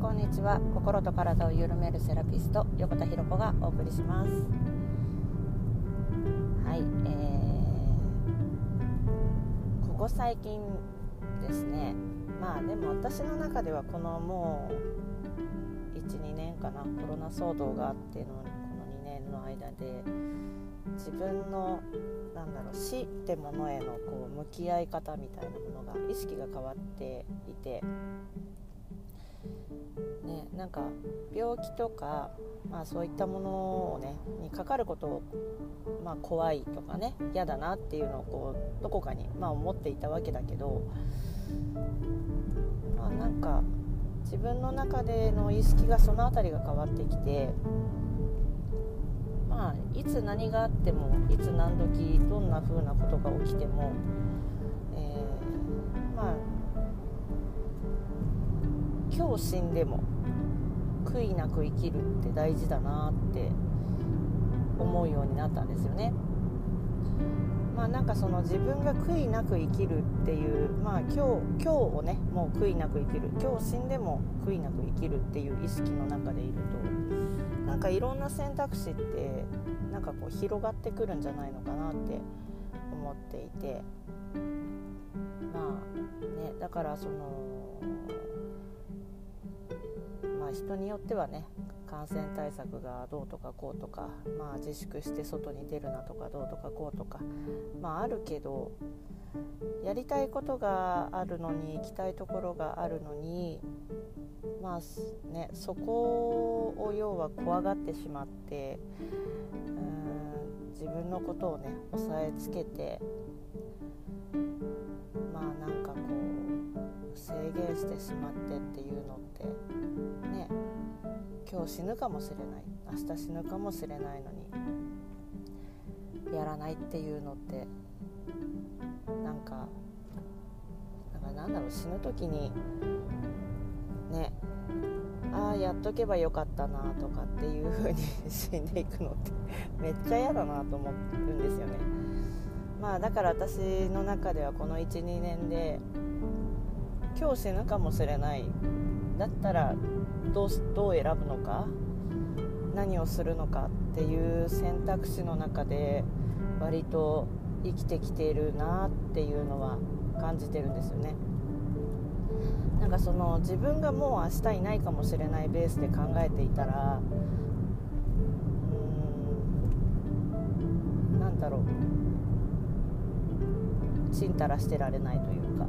こんにちは。心と体を緩めるセラピスト横田博子がお送りします。はい、えー、ここ最近ですね。まあでも私の中ではこのもう12年かなコロナ騒動があってのこの2年の間で自分のなんだろう死ってものへのこう向き合い方みたいなものが意識が変わっていてね、なんか病気とか、まあ、そういったものを、ね、にかかることを、まあ、怖いとかね嫌だなっていうのをこうどこかに、まあ、思っていたわけだけど、まあ、なんか自分の中での意識がその辺りが変わってきて、まあ、いつ何があってもいつ何時どんな風なことが起きても、えー、まあ今日死んでも悔いなく生きるって大事だなって思うようになったんですよね。まあなんかその自分が悔いなく生きるっていうまあ今日今日をねもう悔いなく生きる今日死んでも悔いなく生きるっていう意識の中でいるとなんかいろんな選択肢ってなんかこう広がってくるんじゃないのかなって思っていてまあねだからそのあ、人によってはね感染対策がどうとかこうとか、まあ、自粛して外に出るなとかどうとかこうとか、まあ、あるけどやりたいことがあるのに行きたいところがあるのに、まあね、そこを要は怖がってしまってうん自分のことをね押さえつけてまあなんかこう制限してしまってっていうのって今日死ぬかもしれない。明日死ぬかもしれないのに。やらないっていうのってなんかだかなんだろう死ぬ時にねああやっとけばよかったなとかっていう風に死んでいくのってめっちゃ嫌だなと思うんですよね。まあだから私の中ではこの12年で今日死ぬかもしれない。だったらどうどう選ぶのか何をするのかっていう選択肢の中で割と生きてきているなっていうのは感じてるんですよね。なんかその自分がもう明日いないかもしれないベースで考えていたらうーんなんだろう。ちんたらしてられないというか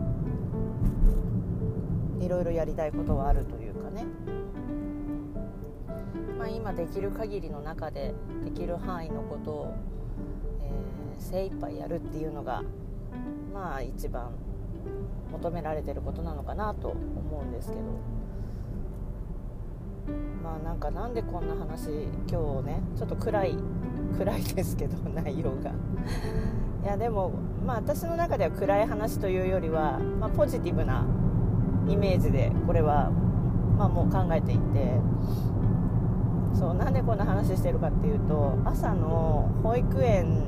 いろいろやりたいことはあるというか、まあ、今できる限りの中でできる範囲のことを、えー、精一杯やるっていうのがまあ一番求められてることなのかなと思うんですけど。まあなんかなんでこんな話今日ねちょっと暗い暗いですけど 内容が。いやでもまあ私の中では暗い話というよりは、まあ、ポジティブなイメージでこれは、まあ、もう考えていて。そうなんでこんな話してるかっていうと朝の保育園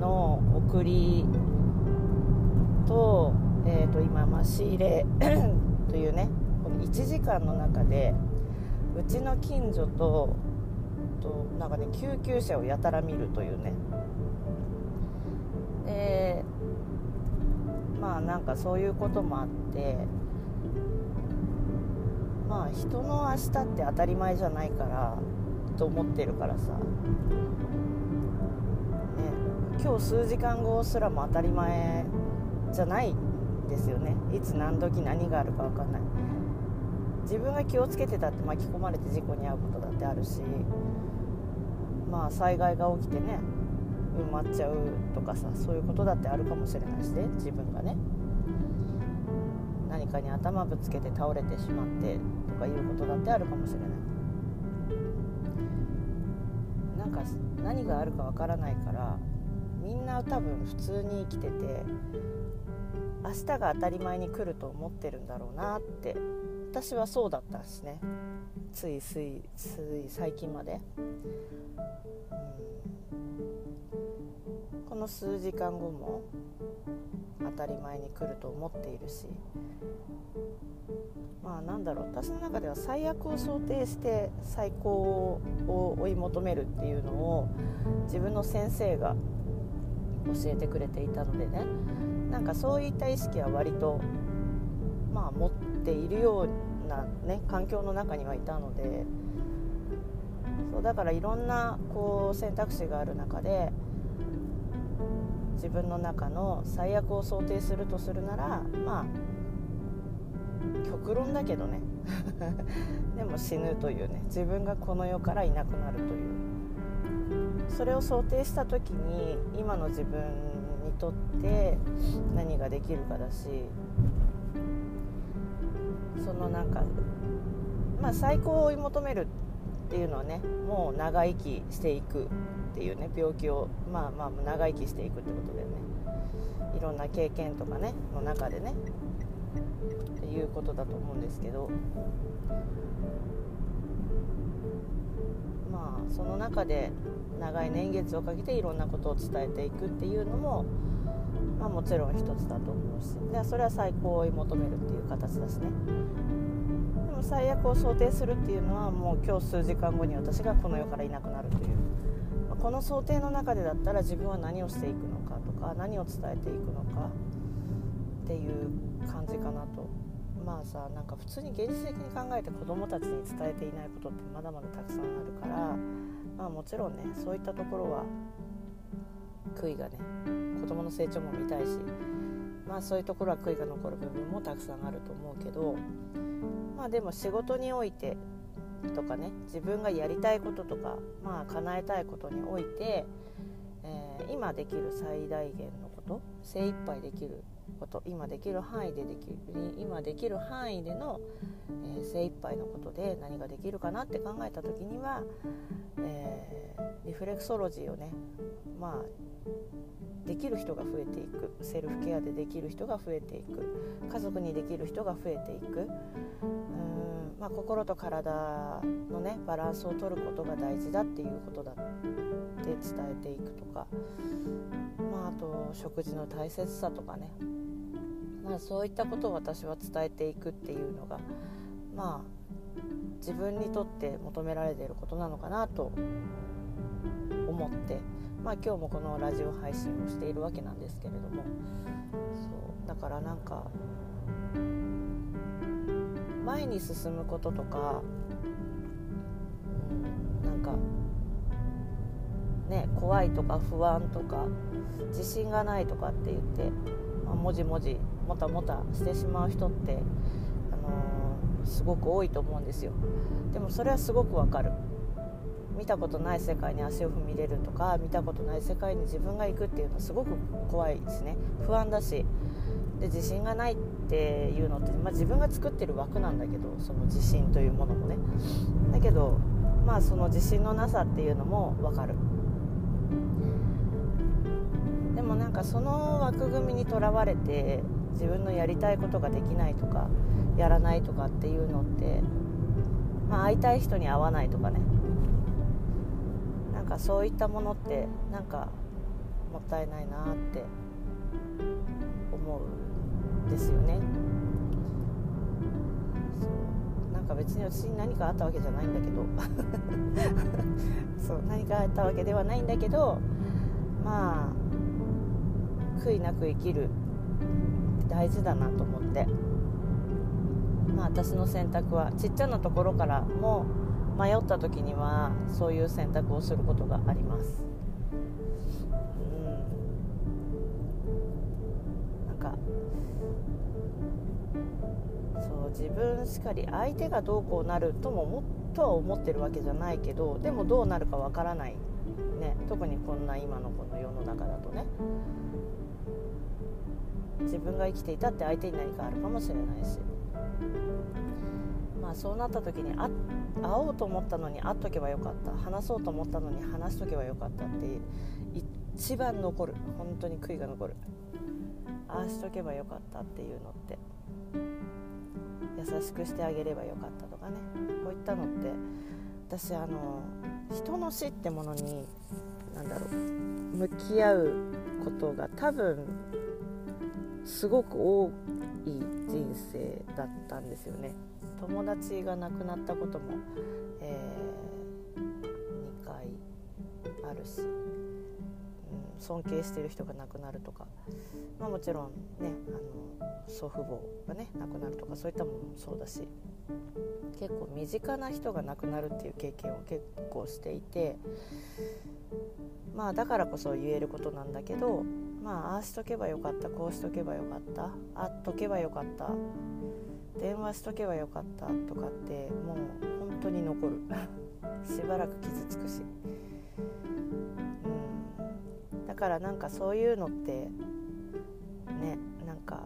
の送りと,、えー、と今、まあ、仕入れ というねこの1時間の中でうちの近所ととなんかね救急車をやたら見るというね。でまあなんかそういうこともあってまあ人の明日って当たり前じゃないからと思ってるからさ、ね、今日数時間後すらも当たり前じゃないんですよね。いつ何時何があるか分かんない。自分が気をつけてたって巻き込まれて事故に遭うことだってあるしまあ災害が起きてね埋まっちゃうとかさそういうことだってあるかもしれないしね自分がね。かに頭ぶつけて倒れてしまってとかいうことだってあるかもしれない。なんか何があるかわからないからみんな多分普通に生きてて明日が当たり前に来ると思ってるんだろうなって私はそうだったしね。ついついつい最近まで、うん、この数時間後も当たり前に来ると思っているしまあなんだろう私の中では最悪を想定して最高を追い求めるっていうのを自分の先生が教えてくれていたのでねなんかそういった意識は割とまあ持っているようなね環境の中にはいたのでそうだからいろんなこう選択肢がある中で自分の中の最悪を想定するとするならまあ極論だけどね。でも死ぬというね自分がこの世からいなくなるという。それを想定した時に今の自分にとって何ができるかだしそのなんかまあ最高を追い求めるっていうのはねもう長生きしていく。っていうね病気をまあまあ長生きしていくってことだよね。いろんな経験とかねの中でね。っていうことだと思うんですけど。まあその中で長い年月をかけていろんなことを伝えていくっていうのも、まあ、もちろん一つだと思うし。でそれは最高を追い求めるっていう形だしね。でも最悪を想定するっていうのはもう今日数時間後に私がこの世からいなくなるという、この想定の中でだったら自分は何をしていくのかとか何を伝えていくのかっていう感じかなと。まあさなんか普通に現実的に考えて子どもたちに伝えていないことってまだまだたくさんあるからまあもちろんねそういったところは悔いがね子どもの成長も見たいしまあそういうところは悔いが残る部分もたくさんあると思うけどまあでも仕事においてとかね自分がやりたいこととかまあ叶えたいことにおいて、えー、今できる最大限のこと精一杯できること今できる範囲でできる今できる範囲での、えー、精一杯のことで何ができるかなって考えた時には、えー、リフレクソロジーをねまあできる人が増えていくセルフケアでできる人が増えていく家族にできる人が増えていくうん、まあ、心と体のねバランスを取ることが大事だっていうことだって伝えていくとか、まあ、あと食事の大切さとかね。まあ、そういったことを私は伝えていくっていうのがまあ自分にとって求められていることなのかなと思って、まあ、今日もこのラジオ配信をしているわけなんですけれども。そう。だからなんか前に進むこととか、なんかね怖いとか不安とか自信がないとかって言って、まあ、もじもじもたもたしてしまう人って、あのー、すごく多いと思うんですよ。でもそれはすごくわかる。見たことない世界に足を踏み入れるとか見たことない世界に自分が行くっていうのはすごく怖いですね。不安だし。で自信がないっていうのって、まあ、自分が作ってる枠なんだけどその自信というものもね。だけどまあその自信のなさっていうのも分かる。でもなんかその枠組みにとらわれて自分のやりたいことができないとかやらないとかっていうのって、まあ、会いたい人に会わないとかね。なんかそういったものってなんかもったいないなって思う。ですよね。そう。なんか別に私に何かあったわけじゃないんだけど。そう何かあったわけではないんだけどまあ悔いなく生きる大事だなと思って。まあ私の選択はちっちゃなところからも迷った時にはそういう選択をすることがあります。自分しかり相手がどうこうなるとももとは思ってるわけじゃないけどでもどうなるかわからないね。特にこんな今のこの世の中だとね。自分が生きていたって相手に何かあるかもしれないし。まあそうなった時に会おうと思ったのに会っとけばよかった。話そうと思ったのに話しとけばよかったって一番残る。本当に悔いが残る。ああしとけばよかったっていうのって。優しくしてあげればよかったとかね。こういったのって私あの人の死ってものに何だろう向き合うことが多分すごく多い人生だったんですよね。友達が亡くなったことも、えー、2回あるし、尊敬してる人が亡くなるとか、まあ、もちろんねあの祖父母がね亡くなるとかそういったものもそうだし。結構身近な人が亡くなるっていう経験を結構していて。まあだからこそ言えることなんだけど。まあああしとけばよかったこうしとけばよかった会っとけばよかった電話しとけばよかったとかってもう本当に残る。しばらく傷つくし、だからなんかそういうのってねなんか、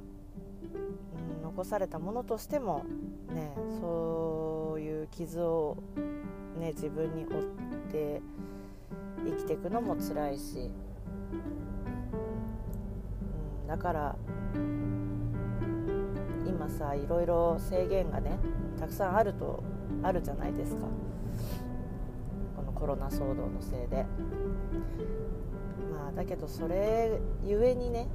うん、残されたものとしてもねそういう傷をね自分に負って生きていくのも辛いし、うん、だから今さいろいろ制限がねたくさんあるとあるじゃないですか。このコロナ騒動のせいで。まあだけどそれゆえにね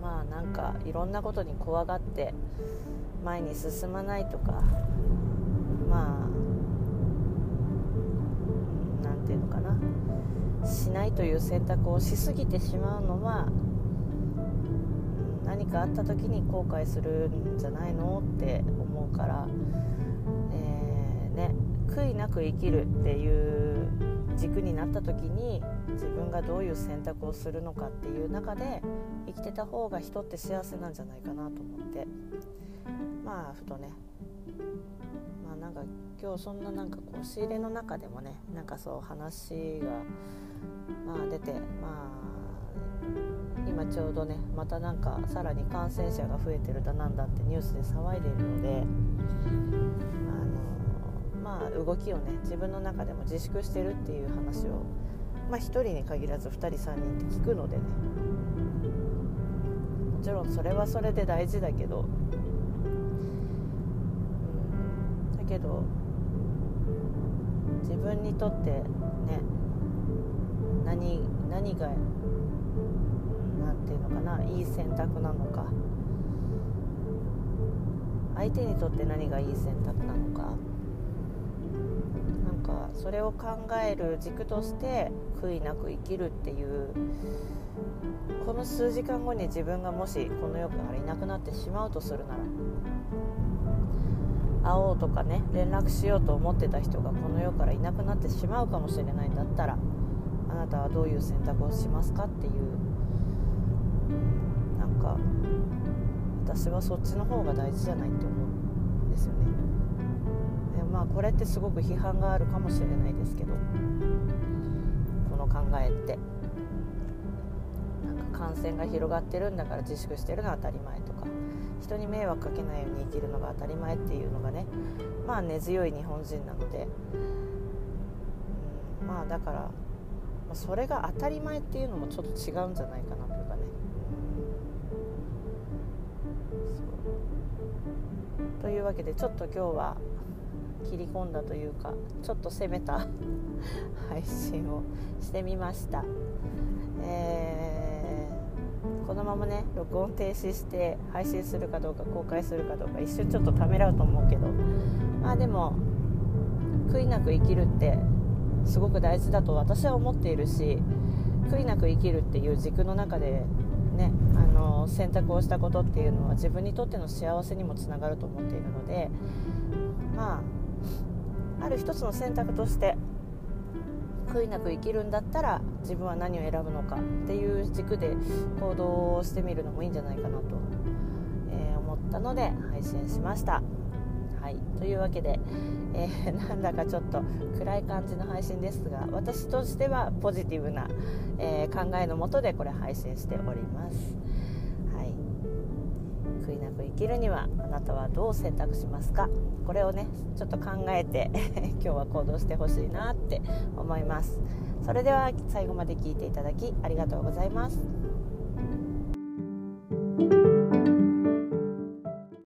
まあなんかいろんなことに怖がって前に進まないとかまあ何ていうのかなしないという選択をしすぎてしまうのは何かあった時に後悔するんじゃないのって思うから、えー、ね、悔いなく生きるっていう軸になった時に自分がどういう選択をするのかっていう中で生きてた方が人って幸せなんじゃないかなと思って。まあふとね。まあなんか今日そんななんかこう仕入れの中でもねなんかそう話が、まあ、出てまあ今ちょうどねまたなんかさらに感染者が増えてるだなんだってニュースで騒いでいるのでまあまあ動きをね自分の中でも自粛してるっていう話をまあ1人に限らず2人3人って聞くのでね。もちろんそれはそれで大事だけど。だけど自分にとってね何何が何て言うのかないい選択なのか。相手にとって何がいい選択なのか。なんかそれを考える軸として悔いなく生きるっていうこの数時間後に自分がもしこの世からいなくなってしまうとするなら会おうとかね連絡しようと思ってた人がこの世からいなくなってしまうかもしれないんだったらあなたはどういう選択をしますかっていうなんか私はそっちの方が大事じゃないって思うんですよね。まあこれってすごく批判があるかもしれないですけどこの考えって。なんか感染が広がってるんだから自粛してるのは当たり前とか人に迷惑かけないように生きるのが当たり前っていうのがねまあ根強い日本人なので、うん、まあだからそれが当たり前っていうのもちょっと違うんじゃないかなというかね、というわけでちょっと今日は切り込んだというかちょっと攻めた 配信をしてみました。えーこのままね録音停止して配信するかどうか公開するかどうか一瞬ちょっとためらうと思うけどまあでも悔いなく生きるってすごく大事だと私は思っているし悔いなく生きるっていう軸の中でねあの選択をしたことっていうのは自分にとっての幸せにもつながると思っているのでまあある一つの選択として悔いなく生きるんだったら自分は何を選ぶのかっていう軸で行動してみるのもいいんじゃないかなと、えー、思ったので配信しました。はい、というわけで、えー、なんだかちょっと暗い感じの配信ですが私としてはポジティブな、えー、考えのもとでこれ配信しております。く生きるにはあなたはどう選択しますか？これをねちょっと考えて 今日は行動してほしいなって思います。それでは最後まで聞いていただきありがとうございます。